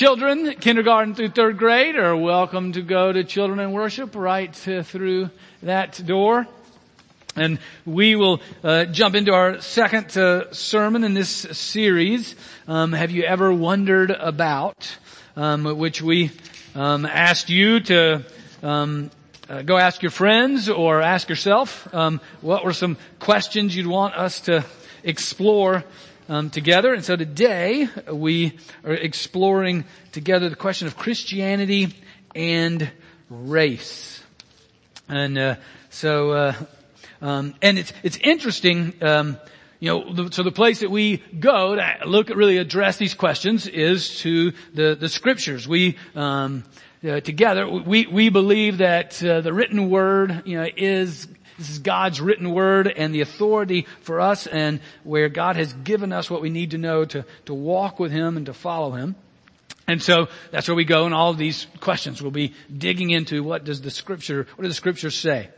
children, kindergarten through third grade, are welcome to go to children in worship right uh, through that door. And we will uh, jump into our second uh, sermon in this series. Um, have you ever wondered about, um, which we um, asked you to um, uh, go ask your friends or ask yourself? Um, what were some questions you'd want us to explore um, together? And so today we are exploring together the question of Christianity and race. And uh, so uh, um, and it's it's interesting. Um, you know, so the place that we go to look at really address these questions is to the the scriptures. We um, uh, together we we believe that uh, the written word you know is this is God's written word and the authority for us and where God has given us what we need to know to to walk with Him and to follow Him. And so that's where we go and all of these questions. We'll be digging into what does the scripture, what do the scriptures say?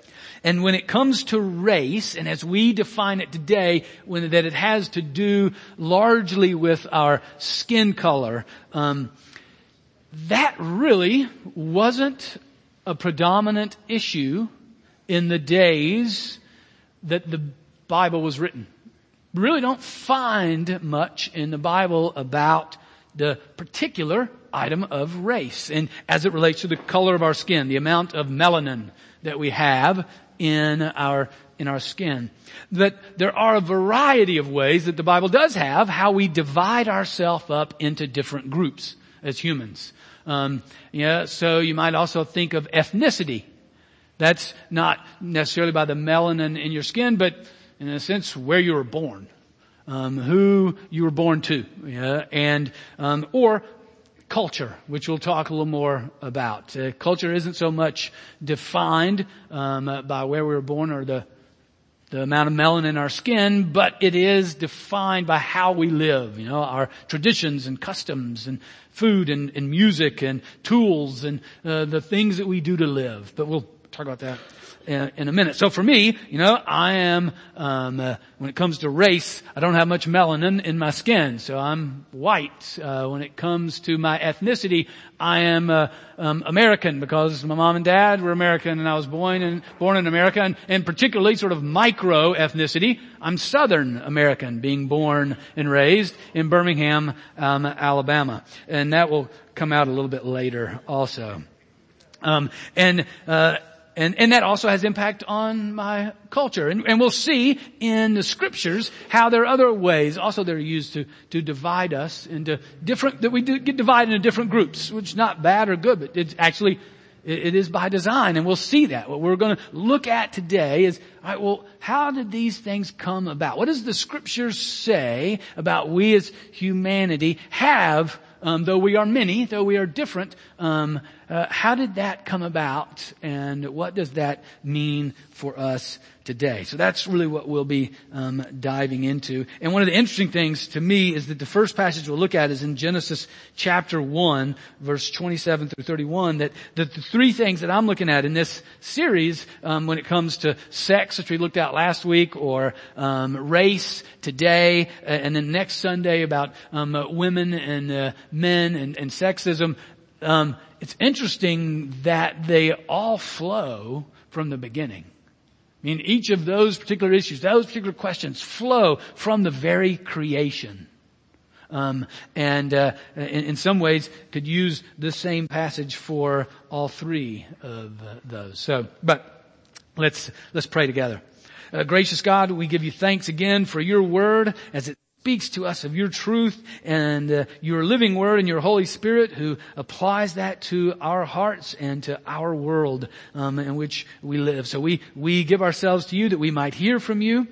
And when it comes to race, and as we define it today, when, that it has to do largely with our skin color, um, that really wasn't a predominant issue in the days that the Bible was written. We really don't find much in the Bible about the particular item of race and as it relates to the color of our skin, the amount of melanin that we have in our in our skin. That there are a variety of ways that the Bible does have how we divide ourselves up into different groups as humans. Um, yeah, so you might also think of ethnicity. That's not necessarily by the melanin in your skin, but in a sense where you were born, um, who you were born to, yeah, and um, or culture, which we'll talk a little more about. Uh, culture isn't so much defined um, by where we were born or the the amount of melanin in our skin, but it is defined by how we live, you know, our traditions and customs and food and, and music and tools and uh, the things that we do to live. But we'll talk about that in a minute. So for me, you know, I am, um, uh, when it comes to race, I don't have much melanin in my skin, so I'm white. Uh, when it comes to my ethnicity, I am uh, um, American because my mom and dad were American, and I was born in born in America, and, and particularly sort of micro ethnicity, I'm Southern American, being born and raised in Birmingham, um, Alabama, and that will come out a little bit later also. Um, and uh, and, and that also has impact on my culture. And, and we'll see in the scriptures how there are other ways also that are used to, to divide us into different, that we get divided into different groups, which is not bad or good, but it's actually, it, it is by design and we'll see that. What we're going to look at today is, alright, well, how did these things come about? What does the scriptures say about we as humanity have um, though we are many, though we are different, um, uh, how did that come about, and what does that mean for us today? So that's really what we'll be um, diving into. And one of the interesting things to me is that the first passage we'll look at is in Genesis chapter one, verse twenty-seven through thirty-one. That the, three things that I'm looking at in this series, um, when it comes to sex, which we looked at last week, or um, race today, and then next Sunday about um, women and uh, men and, and sexism. Um, it's interesting that they all flow from the beginning. I mean, each of those particular issues, those particular questions flow from the very creation. Um, and uh, in, in, some ways could use the same passage for all three of uh, those. So, but let's let's pray together. Uh, gracious God, we give you thanks again for your word as it speaks to us of your truth and uh, your living word and your Holy Spirit who applies that to our hearts and to our world um, in which we live. So we, we give ourselves to you that we might hear from you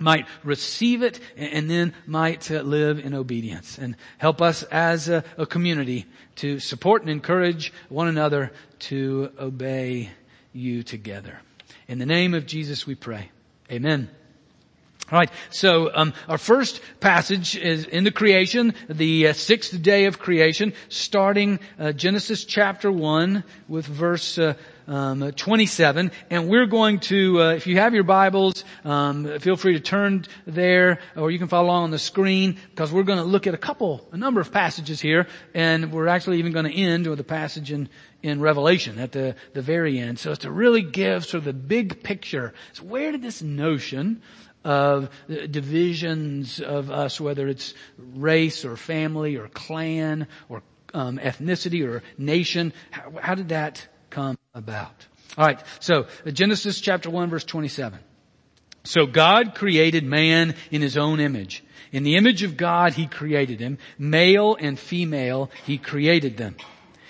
might receive it and then might uh, live in obedience and help us as a, a, community to support and encourage one another to obey you together. In the name of Jesus we pray. Amen. All right. So um, our first passage is in the creation, the uh, sixth day of creation, starting uh, Genesis chapter one with verse uh, um, 27, and we're going to, uh, if you have your Bibles, um, feel free to turn there, or you can follow along on the screen, because we're going to look at a couple, a number of passages here, and we're actually even going to end with a passage in in Revelation at the, the very end. So it's to really give sort of the big picture. So where did this notion of divisions of us, whether it's race or family or clan or um, ethnicity or nation, how, how did that come about? All right, so Genesis chapter 1 verse 27. So God created man in his own image. In the image of God he created him. Male and female he created them.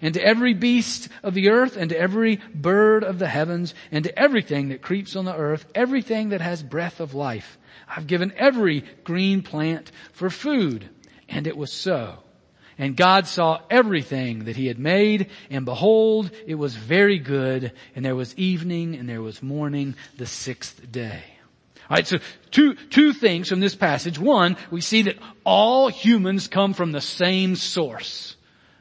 and to every beast of the earth, and to every bird of the heavens, and to everything that creeps on the earth, everything that has breath of life. I've given every green plant for food. And it was so. And God saw everything that he had made, and behold, it was very good, and there was evening, and there was morning, the sixth day. Alright, so two, two things from this passage. One, we see that all humans come from the same source.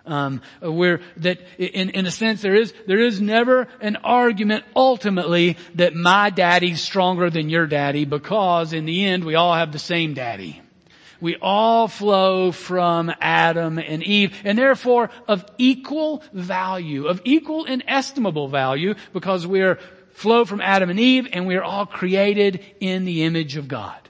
Um, where that in, in a sense there is there is never an argument ultimately that my daddy's stronger than your daddy because in the end we all have the same daddy. We all flow from Adam and Eve and therefore of equal value, of equal inestimable value because we are flow from Adam and Eve and we are all created in the image of God.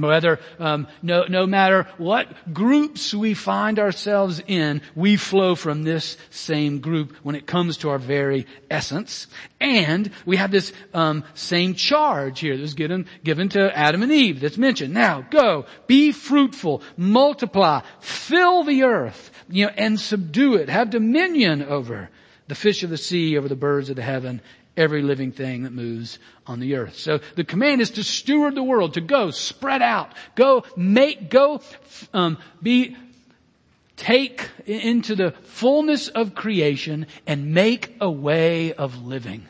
Whether, um, no, no matter what groups we find ourselves in, we flow from this same group when it comes to our very essence. And we have this um, same charge here that's given, given to Adam and Eve that's mentioned. Now, go, be fruitful, multiply, fill the earth, you know, and subdue it. Have dominion over the fish of the sea, over the birds of the heaven, every living thing that moves on the earth. So the command is to steward the world, to go, spread out, go, make, go, um, be, take into the fullness of creation and make a way of living.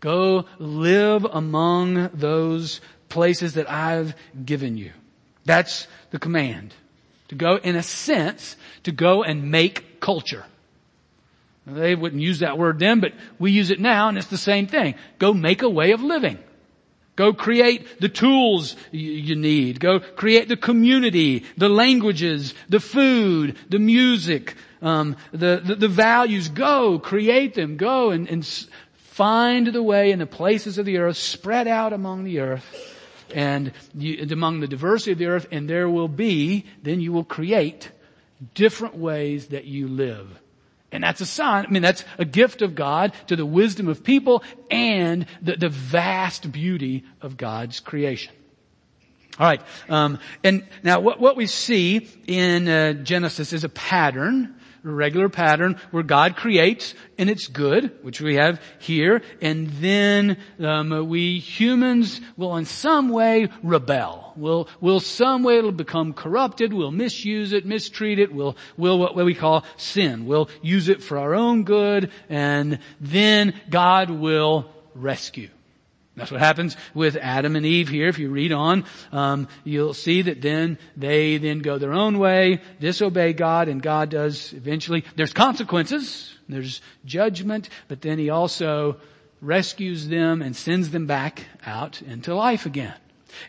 Go live among those places that I've given you. That's the command. To go, in a sense, to go and make culture. They wouldn't use that word then, but we use it now and it's the same thing. Go make a way of living. Go create the tools you need. Go create the community, the languages, the food, the music, um, the, the, the, values. Go create them. Go and, and find the way in the places of the earth, spread out among the earth and you, among the diversity of the earth and there will be, then you will create different ways that you live. And that's a sign, I mean, that's a gift of God to the wisdom of people and the, the vast beauty of God's creation. All right, um, and now what, what we see in uh, Genesis is a pattern regular pattern where God creates and it's good, which we have here, and then um, we humans will in some way rebel. Will will some way it'll become corrupted. We'll misuse it, mistreat it. We'll will what we call sin. We'll use it for our own good, and then God will rescue. That's what happens with Adam and Eve here. If you read on, um, you'll see that then they then go their own way, disobey God, and God does eventually. There's consequences, there's judgment, but then He also rescues them and sends them back out into life again.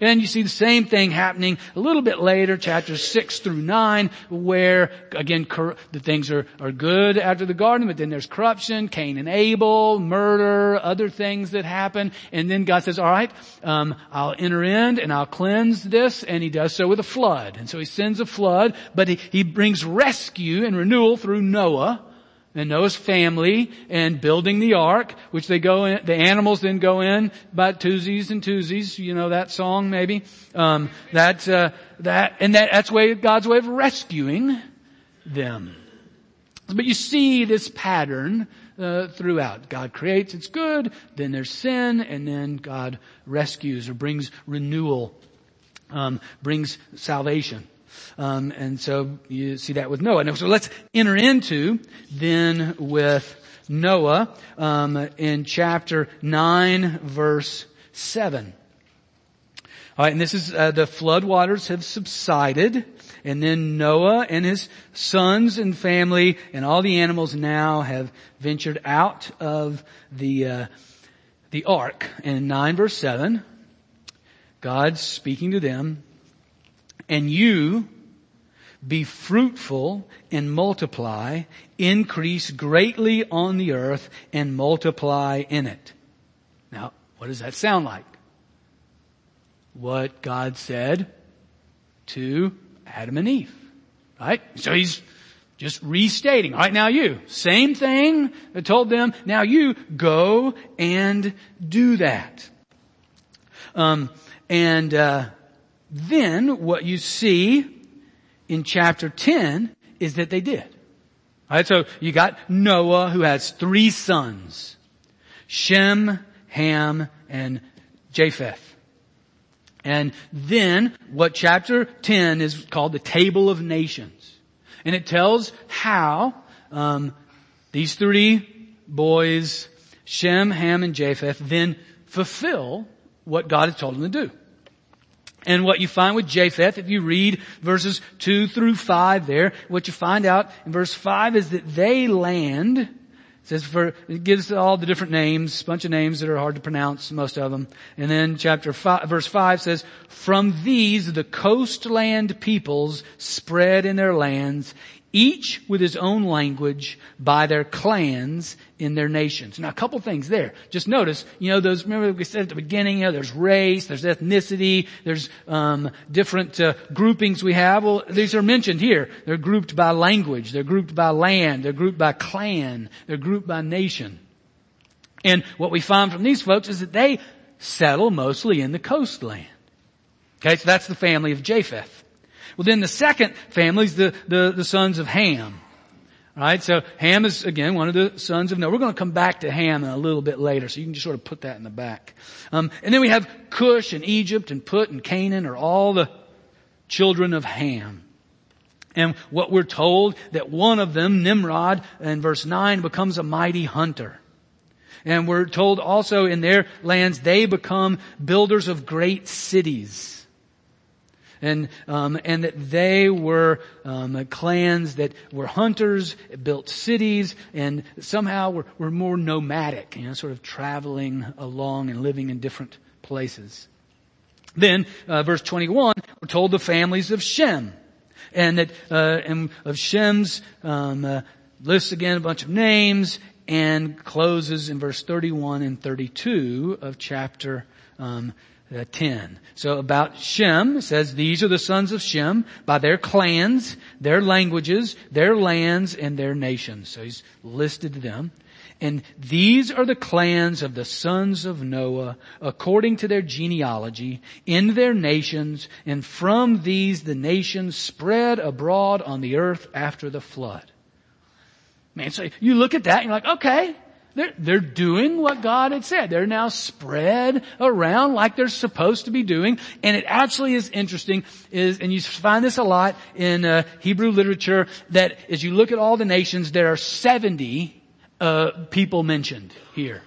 And you see the same thing happening a little bit later, chapters 6 through 9, where, again, cor- the things are, are good after the garden, but then there's corruption, Cain and Abel, murder, other things that happen. And then God says, alright, um, I'll enter in and I'll cleanse this, and He does so with a flood. And so He sends a flood, but He, he brings rescue and renewal through Noah, and Noah's family and building the ark, which they go in, the animals then go in by twosies and twosies, you know that song maybe? Um, that's, uh, that, and that, that's way, God's way of rescuing them. But you see this pattern, uh, throughout. God creates, it's good, then there's sin, and then God rescues or brings renewal um, brings salvation. Um, and so you see that with Noah. So let's enter into then with Noah um, in chapter nine, verse seven. All right, and this is uh, the flood waters have subsided, and then Noah and his sons and family and all the animals now have ventured out of the uh, the ark. And in nine verse seven, God's speaking to them, and you be fruitful and multiply, increase greatly on the earth and multiply in it. Now, what does that sound like? What God said to Adam and Eve. Right? So he's just restating. Right now you, same thing I told them. Now you go and do that. Um, and uh, then what you see in chapter 10 is that they did. Alright, so you got Noah who has three sons. Shem, Ham, and Japheth. And then what chapter 10 is called the Table of Nations. And it tells how um, these three boys, Shem, Ham, and Japheth, then fulfill what God has told them to do. And what you find with Japheth, if you read verses 2 through 5 there, what you find out in verse 5 is that they land, says for, it gives all the different names, bunch of names that are hard to pronounce, most of them. And then chapter 5, verse 5 says, from these the coastland peoples spread in their lands, each with his own language by their clans in their nations. Now a couple things there. Just notice, you know, those, remember we said at the beginning, you know, there's race, there's ethnicity, there's, um, different, uh, groupings we have. Well, these are mentioned here. They're grouped by language, they're grouped by land, they're grouped by clan, they're grouped by nation. And what we find from these folks is that they settle mostly in the coastland. Okay, so that's the family of Japheth. Well then the second family is the, the, the sons of Ham. Alright, so Ham is again one of the sons of Noah. We're going to come back to Ham a little bit later, so you can just sort of put that in the back. Um, and then we have Cush and Egypt and Put and Canaan are all the children of Ham. And what we're told that one of them, Nimrod, in verse 9, becomes a mighty hunter. And we're told also in their lands they become builders of great cities and um, and that they were um, clans that were hunters, built cities, and somehow were, were more nomadic, you know, sort of traveling along and living in different places. Then, uh, verse 21, we're told the families of Shem, and that uh, and of Shem's um, uh, lists again a bunch of names and closes in verse 31 and 32 of chapter um, uh, 10. So about Shem, says these are the sons of Shem by their clans, their languages, their lands, and their nations. So he's listed them. And these are the clans of the sons of Noah according to their genealogy in their nations, and from these the nations spread abroad on the earth after the flood. Man, so you look at that and you're like, okay, they're, they're doing what God had said. They're now spread around like they're supposed to be doing. And it actually is interesting is, and you find this a lot in uh, Hebrew literature, that as you look at all the nations, there are 70 uh, people mentioned here.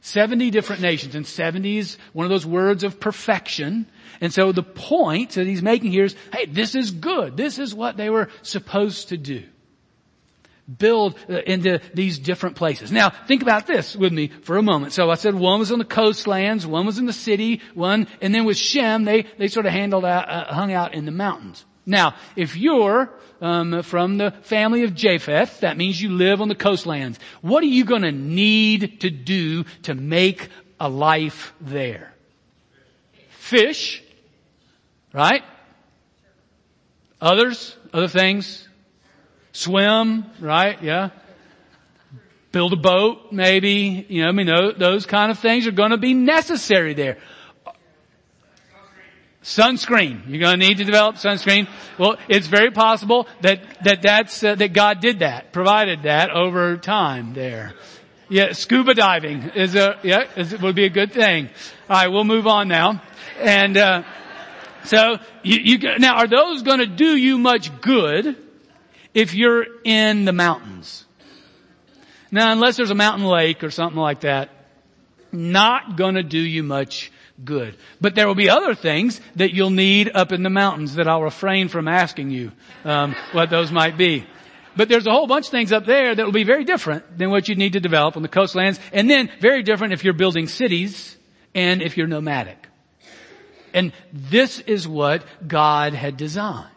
70 different nations. And 70 is one of those words of perfection. And so the point that he's making here is, hey, this is good. This is what they were supposed to do build uh, into these different places. Now, think about this with me for a moment. So I said one was on the coastlands, one was in the city, one, and then with Shem, they, they sort of handled out, uh, hung out in the mountains. Now, if you're um, from the family of Japheth, that means you live on the coastlands. What are you going to need to do to make a life there? Fish, right? Others, other things, swim, right? Yeah. Build a boat, maybe, you know, I mean, those, kind of things are going to be necessary there. Sunscreen. You're going to need to develop sunscreen. Well, it's very possible that that that's uh, that God did that, provided that over time there. Yeah, scuba diving is a yeah is, would be a good thing. All right, we'll move on now, and uh, So you, you now are those going to do you much good if you're in the mountains? Now, unless there's a mountain lake or something like that, not to do you much good. But there will be other things that you'll need up in the mountains that I'll refrain from asking you um, what those might be. But there's a whole bunch of things up there that will be very different than what you need to develop on the coastlands, and then very different if you're building cities and if you're nomadic. And this is what God had designed.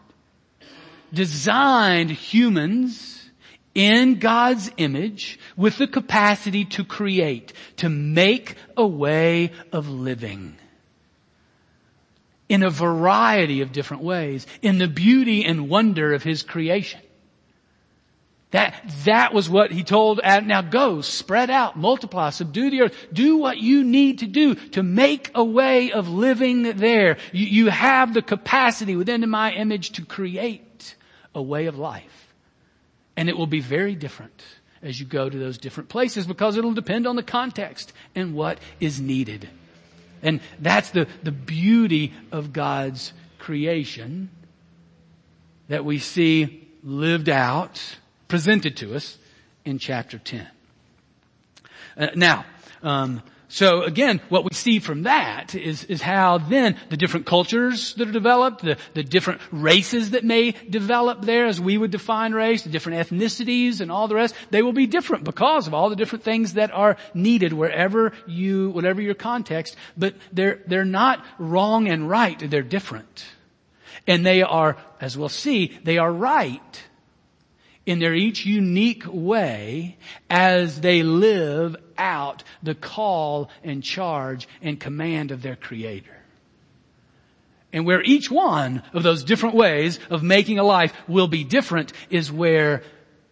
Designed humans in God's image with the capacity to create, to make a way of living in a variety of different ways, in the beauty and wonder of His creation. That, that was what he told Adam. Now go, spread out, multiply, subdue the earth. Do what you need to do to make a way of living there. You, you have the capacity within my image to create a way of life. And it will be very different as you go to those different places because it'll depend on the context and what is needed. And that's the, the beauty of God's creation that we see lived out presented to us in chapter 10. Uh, now, um, so again, what we see from that is, is how then the different cultures that are developed, the, the different races that may develop there as we would define race, the different ethnicities and all the rest, they will be different because of all the different things that are needed wherever you, whatever your context, but they're, they're not wrong and right, they're different. And they are, as we'll see, they are right in their each unique way as they live out the call and charge and command of their creator. And where each one of those different ways of making a life will be different is where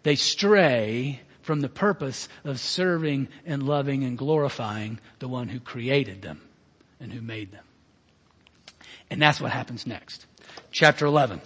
they stray from the purpose of serving and loving and glorifying the one who created them and who made them. And that's what happens next. Chapter 11.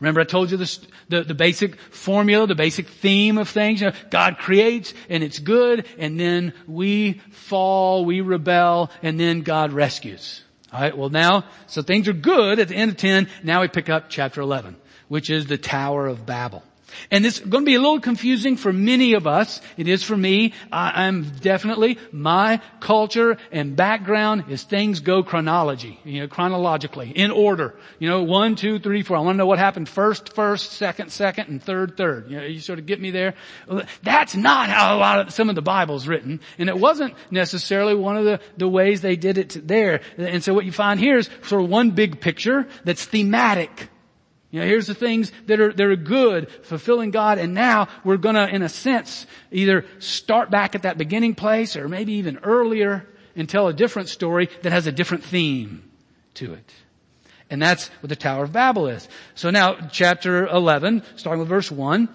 Remember I told you the, the basic formula, the basic theme of things. You know, God creates and it's good and then we fall, we rebel and then God rescues. Alright, well now, so things are good at the end of 10. Now we pick up chapter 11, which is the Tower of Babel. And this is going to be a little confusing for many of us. It is for me. I, am definitely, my culture and background is things go chronology, you know, chronologically, in order. You know, one, two, three, four. I want to know what happened first, first, second, second, and third, third. You know, you sort of get me there. That's not how a lot of, some of the Bible's written. And it wasn't necessarily one of the, the ways they did it there. And so what you find here is sort of one big picture that's thematic. You know, here's the things that are, that are good, fulfilling God, and now we're gonna, in a sense, either start back at that beginning place or maybe even earlier and tell a different story that has a different theme to it. And that's what the Tower of Babel is. So now, chapter 11, starting with verse 1.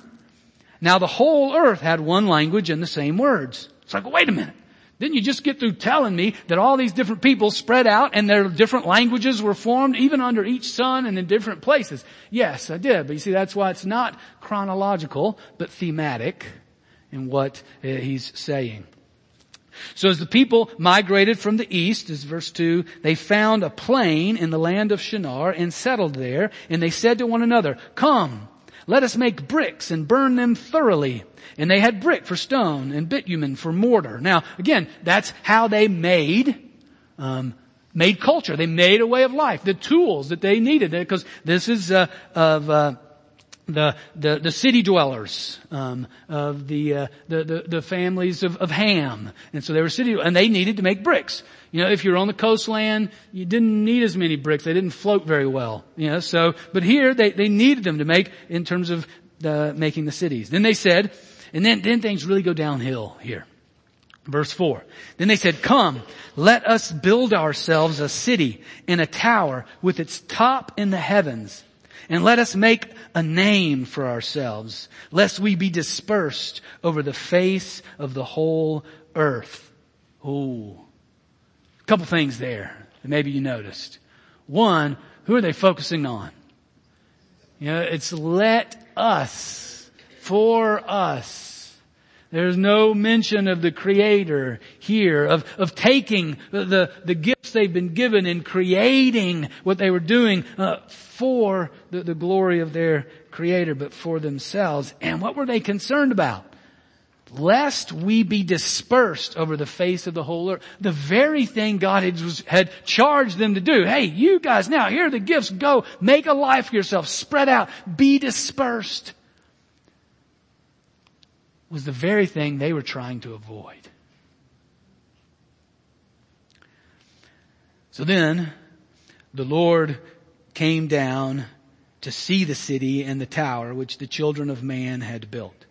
Now the whole earth had one language and the same words. It's like, wait a minute. Didn't you just get through telling me that all these different people spread out and their different languages were formed even under each son and in different places? Yes, I did. But you see, that's why it's not chronological, but thematic in what uh, he's saying. So as the people migrated from the east, as verse 2, they found a plain in the land of Shinar and settled there, and they said to one another, Come, let us make bricks and burn them thoroughly. And they had brick for stone and bitumen for mortar. Now, again, that's how they made, um, made culture. They made a way of life. The tools that they needed, because this is uh, of uh, the, the, the city dwellers um, of the, uh, the, the, the families of, of Ham, and so they were city, and they needed to make bricks. You know, if you're on the coastland, you didn't need as many bricks; they didn't float very well. You know, so but here they they needed them to make in terms of the, making the cities. Then they said, and then then things really go downhill here. Verse 4. Then they said, come, let us build ourselves a city and a tower with its top in the heavens and let us make a name for ourselves, lest we be dispersed over the face of the whole earth. Oh, a couple things there that maybe you noticed. One, who are they focusing on? You know, it's let us, for us. There's no mention of the Creator here, of, of taking the, the gifts they've been given and creating what they were doing uh, for the, the glory of their Creator, but for themselves. And what were they concerned about? lest we be dispersed over the face of the whole earth. The very thing God had, had, charged them to do. Hey, you guys now, here are the gifts. Go, make a life for yourself. Spread out. Be dispersed. Was the very thing they were trying to avoid. So then, the Lord came down to see the city and the tower which the children of man had built.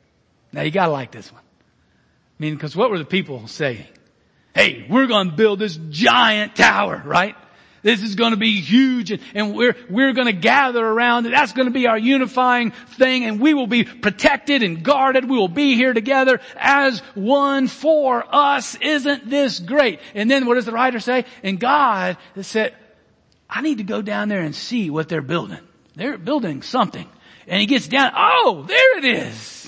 Now you gotta like this one. I mean, because what were the people saying? Hey, we're to build this giant tower, right? This is going to be huge and, and we're, we're going to gather around it. That's going to be our unifying thing and we will be protected and guarded. We will be here together as one for us. Isn't this great? And then what does the writer say? And God said, I need to go down there and see what they're building. They're building something. And he gets down, oh, there it is.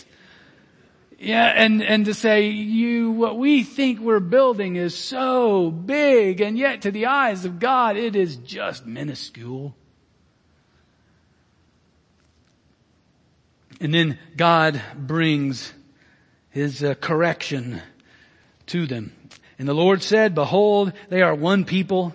Yeah, and, and to say, you, what we think we're building is so big, and yet to the eyes of God, it is just minuscule. And then God brings His uh, correction to them. And the Lord said, behold, they are one people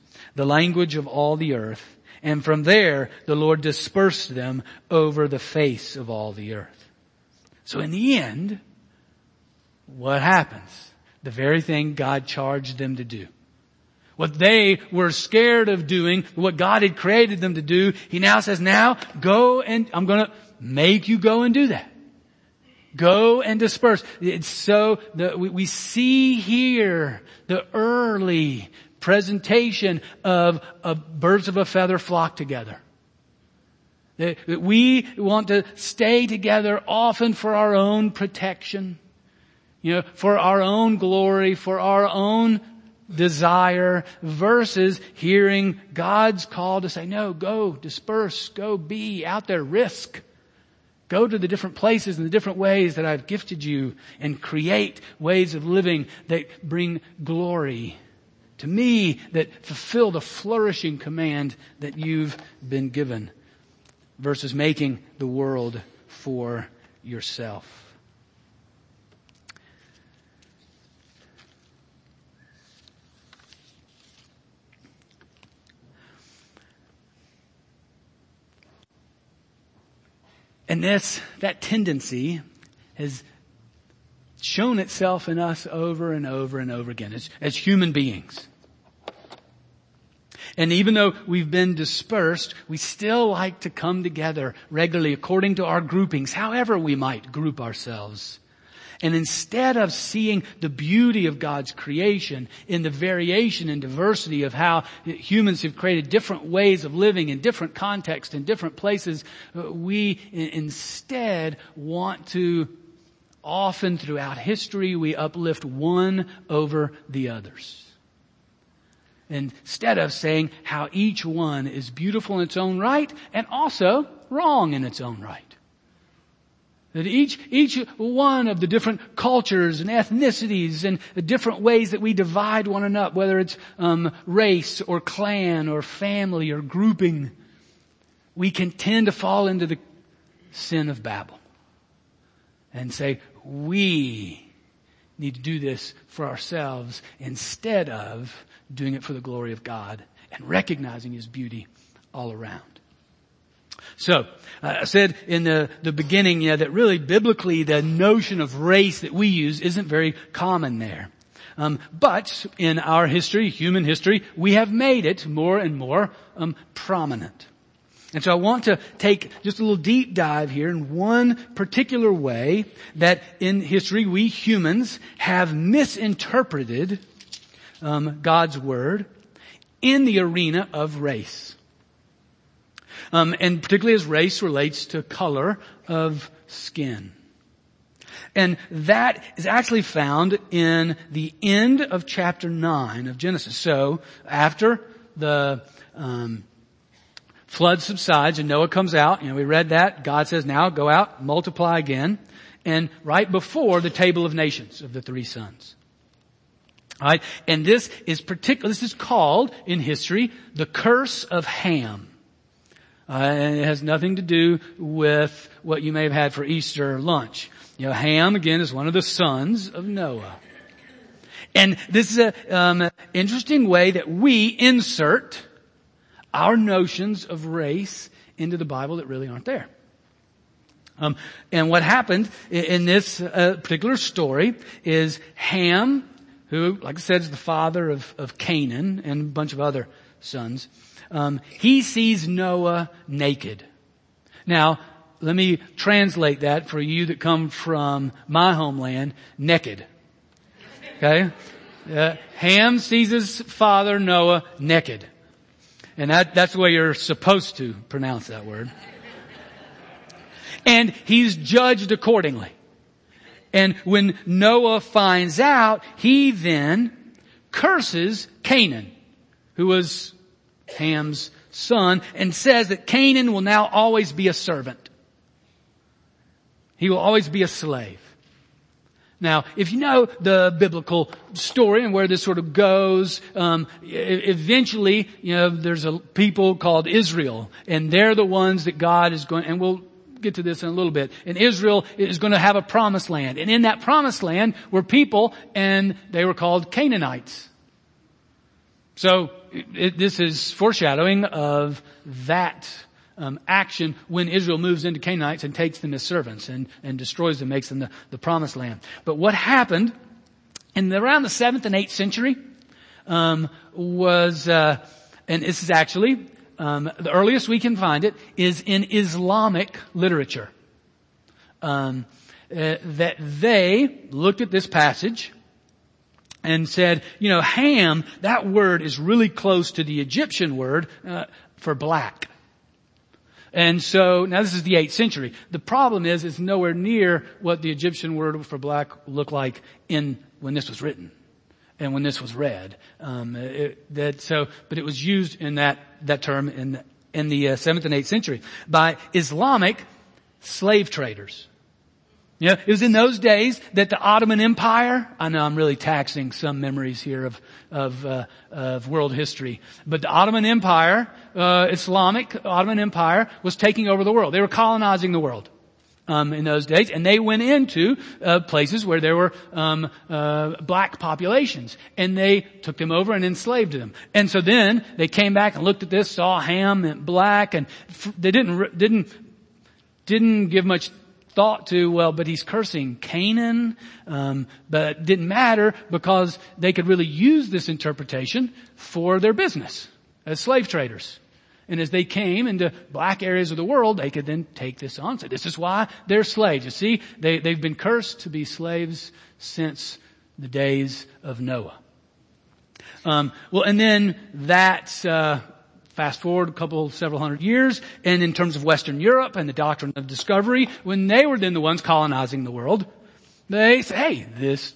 the language of all the earth. And from there, the Lord dispersed them over the face of all the earth. So in the end, what happens? The very thing God charged them to do. What they were scared of doing, what God had created them to do, He now says, now go and I'm gonna make you go and do that. Go and disperse. It's so, the, we, we see here the early presentation of, of birds of a feather flock together. We want to stay together often for our own protection, you know, for our own glory, for our own desire versus hearing God's call to say, no, go, disperse, go be out there, risk. Go to the different places and the different ways that I've gifted you and create ways of living that bring glory to me that fulfill the flourishing command that you've been given versus making the world for yourself. And this, that tendency has shown itself in us over and over and over again as, as human beings. And even though we've been dispersed, we still like to come together regularly according to our groupings, however we might group ourselves. And instead of seeing the beauty of God's creation in the variation and diversity of how humans have created different ways of living in different contexts, in different places, uh, we instead want to often throughout history we uplift one over the others instead of saying how each one is beautiful in its own right and also wrong in its own right. That each, each one of the different cultures and ethnicities and the different ways that we divide one another, whether it's um, race or clan or family or grouping, we can tend to fall into the sin of Babel and say, we need to do this for ourselves instead of doing it for the glory of God and recognizing His beauty all around. So, uh, I said in the, the beginning, yeah, that really biblically the notion of race that we use isn't very common there. Um, but in our history, human history, we have made it more and more um, prominent. And so I want to take just a little deep dive here in one particular way that in history we humans have misinterpreted um, God's Word in the arena of race. Um, and particularly as race relates to color of skin. And that is actually found in the end of chapter 9 of Genesis. So after the um, flood subsides and Noah comes out, you know, we read that. God says, now go out, multiply again. And right before the table of nations of the three sons. Alright? And this is particular, this is called in history the curse of Ham. Uh, and it has nothing to do with what you may have had for Easter lunch. You know, Ham again is one of the sons of Noah. And this is an um, interesting way that we insert our notions of race into the Bible that really aren't there. Um, and what happened in this uh, particular story is Ham, who, like I said, is the father of, of Canaan and a bunch of other sons, um, he sees Noah naked. Now, let me translate that for you that come from my homeland, naked. Okay? Uh, Ham sees his father Noah naked. And that, that's the way you're supposed to pronounce that word. And he's judged accordingly. And when Noah finds out, he then curses Canaan, who was Ham's son and says that Canaan will now always be a servant. He will always be a slave. Now, if you know the biblical story and where this sort of goes, um, eventually, you know, there's a people called Israel, and they're the ones that God is going. And we'll get to this in a little bit. And Israel is going to have a promised land, and in that promised land were people, and they were called Canaanites. So it, this is foreshadowing of that um, action when Israel moves into Canaanites and takes them as servants and, and destroys them, makes them the, the promised land. But what happened in around the seventh and eighth century um, was, uh, and this is actually um, the earliest we can find it is in Islamic literature. Um, uh, that they looked at this passage and said, you know, Ham, that word is really close to the Egyptian word uh, for black. And so, now this is the 8th century. The problem is, it's nowhere near what the Egyptian word for black looked like in, when this was written. And when this was read. Um, it, that, so, but it was used in that, that term in, in the uh, 7th and 8th century by Islamic slave traders. You know, it was in those days that the Ottoman Empire, I know I'm really taxing some memories here of, of, uh, of world history, but the Ottoman Empire, uh, Islamic Ottoman Empire was taking over the world. They were colonizing the world. Um, in those days, and they went into uh, places where there were um, uh, black populations, and they took them over and enslaved them. And so then they came back and looked at this, saw Ham and black, and f- they didn't didn't didn't give much thought to, well, but he's cursing Canaan, um, but didn't matter because they could really use this interpretation for their business as slave traders. And as they came into black areas of the world, they could then take this on. So this is why they're slaves. You see, they, they've been cursed to be slaves since the days of Noah. Um, well, and then that uh, Fast forward a couple, several hundred years, and in terms of Western Europe and the doctrine of discovery, when they were then the ones colonizing the world, they say, hey, this,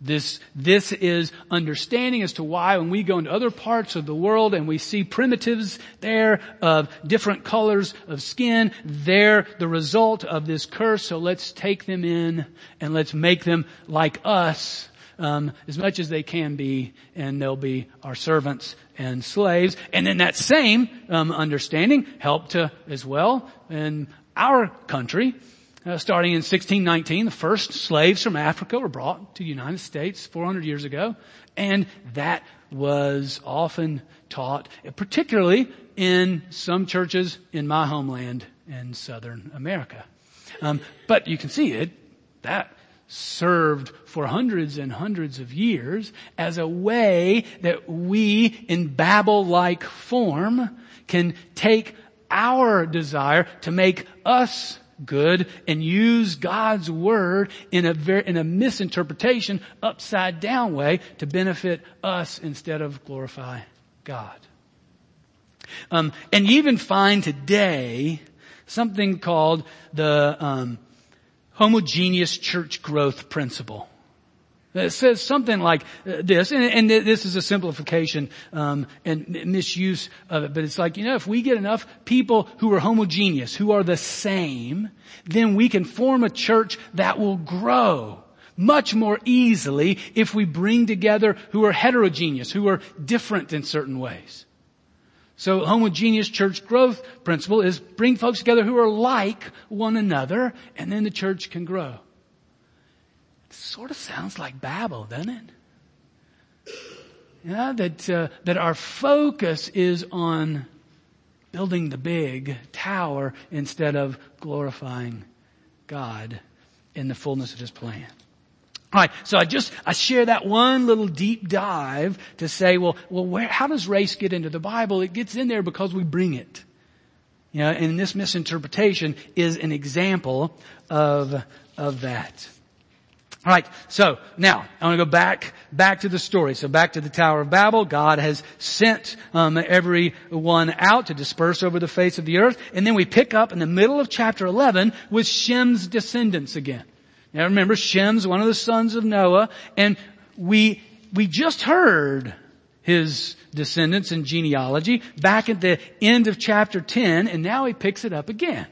this, this is understanding as to why when we go into other parts of the world and we see primitives there of different colors of skin, they're the result of this curse, so let's take them in and let's make them like us um, as much as they can be, and they'll be our servants and slaves. And then that same um, understanding helped to as well in our country. Uh, starting in 1619, the first slaves from Africa were brought to the United States 400 years ago, and that was often taught, particularly in some churches in my homeland in Southern America. Um, but you can see it that served for hundreds and hundreds of years as a way that we in Babel-like form can take our desire to make us good and use God's word in a very, in a misinterpretation, upside down way to benefit us instead of glorify God. Um, and you even find today something called the um, homogeneous church growth principle. It says something like this, and, and this is a simplification um, and misuse of it. But it's like you know, if we get enough people who are homogeneous, who are the same, then we can form a church that will grow much more easily if we bring together who are heterogeneous, who are different in certain ways. So homogeneous church growth principle is bring folks together who are like one another, and then the church can grow. It sort of sounds like Babel, doesn't it? Yeah, that uh, that our focus is on building the big tower instead of glorifying God in the fullness of His plan. Alright, so I just, I share that one little deep dive to say, well, well, where, how does race get into the Bible? It gets in there because we bring it. You know, and this misinterpretation is an example of, of that. All right, so now I want to go back back to the story. So back to the Tower of Babel. God has sent um, everyone out to disperse over the face of the earth, and then we pick up in the middle of chapter 11 with Shem's descendants again. Now remember, Shem's one of the sons of Noah, and we we just heard his descendants and genealogy back at the end of chapter 10, and now he picks it up again.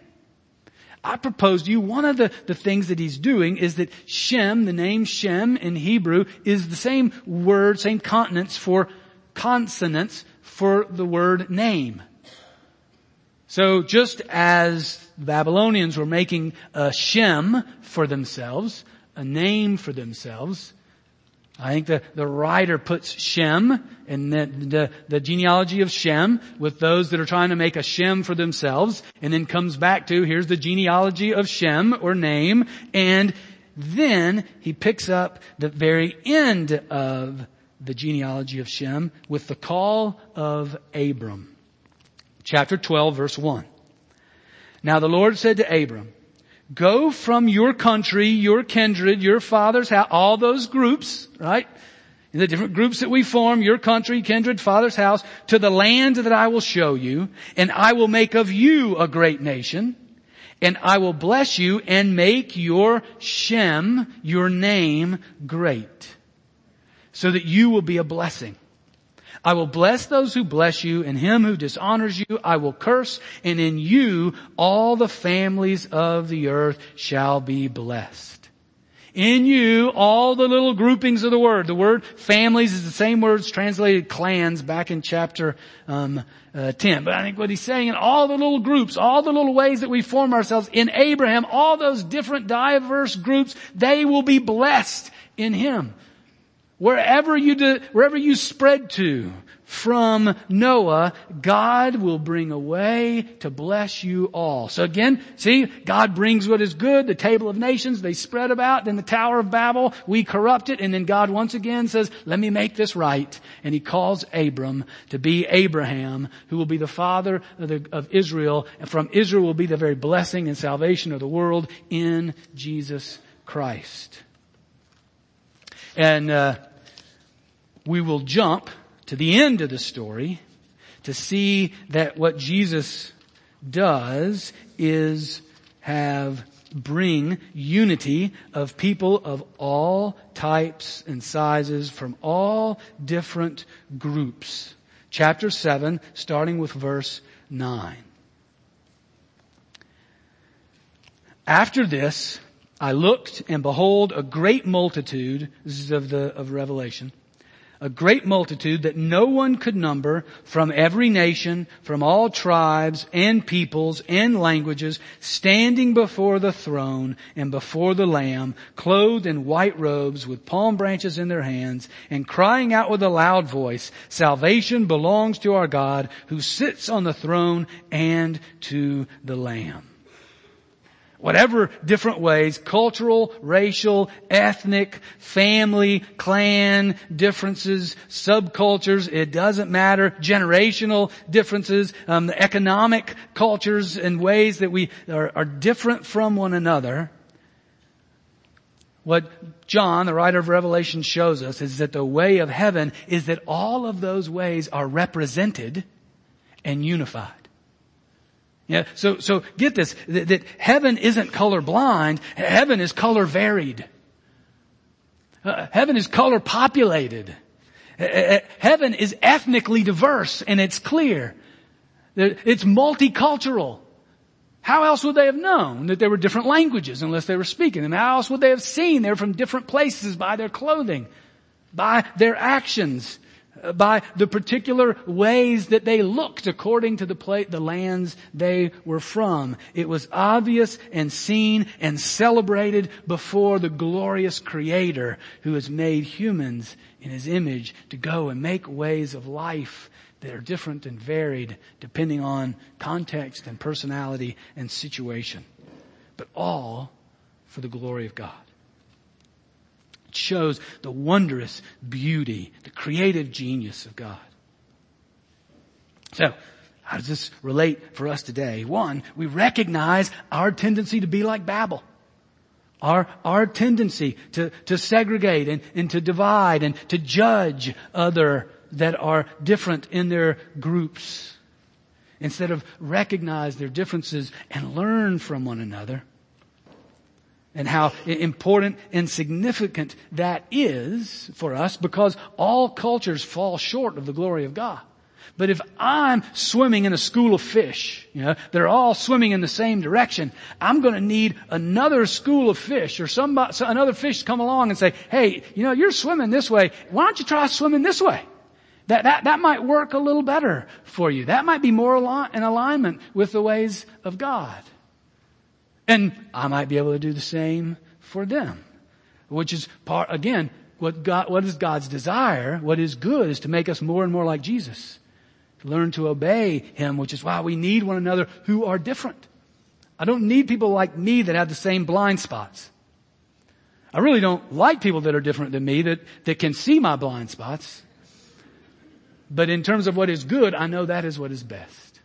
I propose to you one of the, the things that he's doing is that Shem, the name Shem in Hebrew, is the same word, same consonants for consonants for the word name. So just as the Babylonians were making a Shem for themselves, a name for themselves, I think the, the writer puts Shem and the, the, the, genealogy of Shem with those that are trying to make a Shem for themselves and then comes back to here's the genealogy of Shem or name and then he picks up the very end of the genealogy of Shem with the call of Abram. Chapter 12 verse 1. Now the Lord said to Abram, Go from your country, your kindred, your father's house, all those groups, right? In the different groups that we form, your country, kindred, father's house, to the land that I will show you, and I will make of you a great nation, and I will bless you and make your Shem, your name, great, so that you will be a blessing. I will bless those who bless you and him who dishonors you I will curse and in you all the families of the earth shall be blessed. In you, all the little groupings of the word. The word families is the same words translated clans back in chapter um, uh, 10. But I think what he's saying in all the little groups, all the little ways that we form ourselves in Abraham, all those different diverse groups, they will be blessed in him. Wherever you do, wherever you spread to from Noah, God will bring a way to bless you all. So again, see, God brings what is good, the table of nations, they spread about, then the Tower of Babel, we corrupt it, and then God once again says, let me make this right. And he calls Abram to be Abraham, who will be the father of, the, of Israel, and from Israel will be the very blessing and salvation of the world in Jesus Christ. And, uh, we will jump to the end of the story to see that what Jesus does is have bring unity of people of all types and sizes from all different groups. Chapter 7, starting with verse 9. After this, I looked and behold a great multitude, this is of the, of Revelation, a great multitude that no one could number from every nation, from all tribes and peoples and languages, standing before the throne and before the Lamb, clothed in white robes with palm branches in their hands and crying out with a loud voice, salvation belongs to our God who sits on the throne and to the Lamb. Whatever different ways, cultural, racial, ethnic, family, clan differences, subcultures, it doesn't matter, generational differences, um, economic cultures and ways that we are, are different from one another. What John, the writer of Revelation shows us is that the way of heaven is that all of those ways are represented and unified. Yeah, so, so get this, that, that heaven isn't color blind, heaven is color varied. Uh, heaven is color populated. Uh, uh, heaven is ethnically diverse and it's clear. It's multicultural. How else would they have known that there were different languages unless they were speaking them? How else would they have seen they're from different places by their clothing, by their actions? By the particular ways that they looked according to the, the lands they were from. It was obvious and seen and celebrated before the glorious creator who has made humans in his image to go and make ways of life that are different and varied depending on context and personality and situation. But all for the glory of God. It shows the wondrous beauty, the creative genius of God. So, how does this relate for us today? One, we recognize our tendency to be like Babel. Our, our tendency to, to segregate and, and to divide and to judge other that are different in their groups. Instead of recognize their differences and learn from one another and how important and significant that is for us because all cultures fall short of the glory of God. But if I'm swimming in a school of fish, you know, they're all swimming in the same direction, I'm gonna need another school of fish or somebody, another fish to come along and say, hey, you know, you're swimming this way. Why don't you try swimming this way? That, that, that might work a little better for you. That might be more in alignment with the ways of God. And I might be able to do the same for them. Which is part, again, what God, what is God's desire, what is good is to make us more and more like Jesus. To learn to obey Him, which is why we need one another who are different. I don't need people like me that have the same blind spots. I really don't like people that are different than me that, that can see my blind spots. But in terms of what is good, I know that is what is best.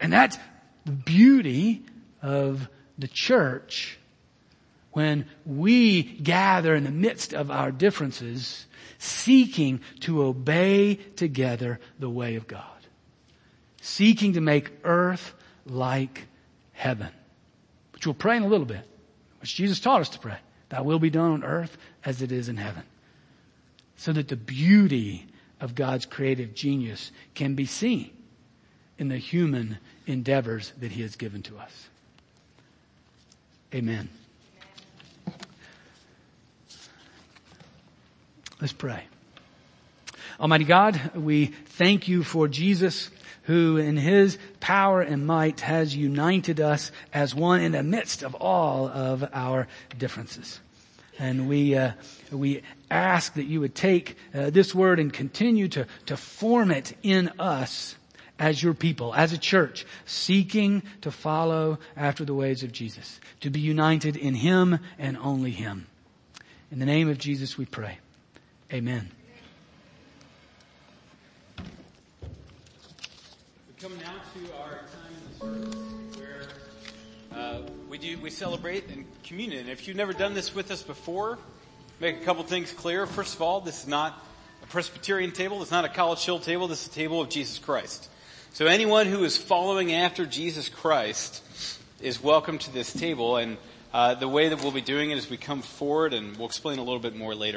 And that's the beauty of the church, when we gather in the midst of our differences, seeking to obey together the way of God. Seeking to make earth like heaven. Which we'll pray in a little bit. Which Jesus taught us to pray. Thy will be done on earth as it is in heaven. So that the beauty of God's creative genius can be seen in the human endeavors that He has given to us. Amen. Let's pray. Almighty God, we thank you for Jesus who in his power and might has united us as one in the midst of all of our differences. And we, uh, we ask that you would take uh, this word and continue to, to form it in us as your people, as a church, seeking to follow after the ways of Jesus, to be united in Him and only Him. In the name of Jesus we pray. Amen. We come now to our time in the service where uh, we do we celebrate in communion. If you've never done this with us before, make a couple things clear. First of all, this is not a Presbyterian table. It's not a college hill table. This is a table of Jesus Christ. So anyone who is following after Jesus Christ is welcome to this table and uh, the way that we'll be doing it is we come forward and we'll explain a little bit more later.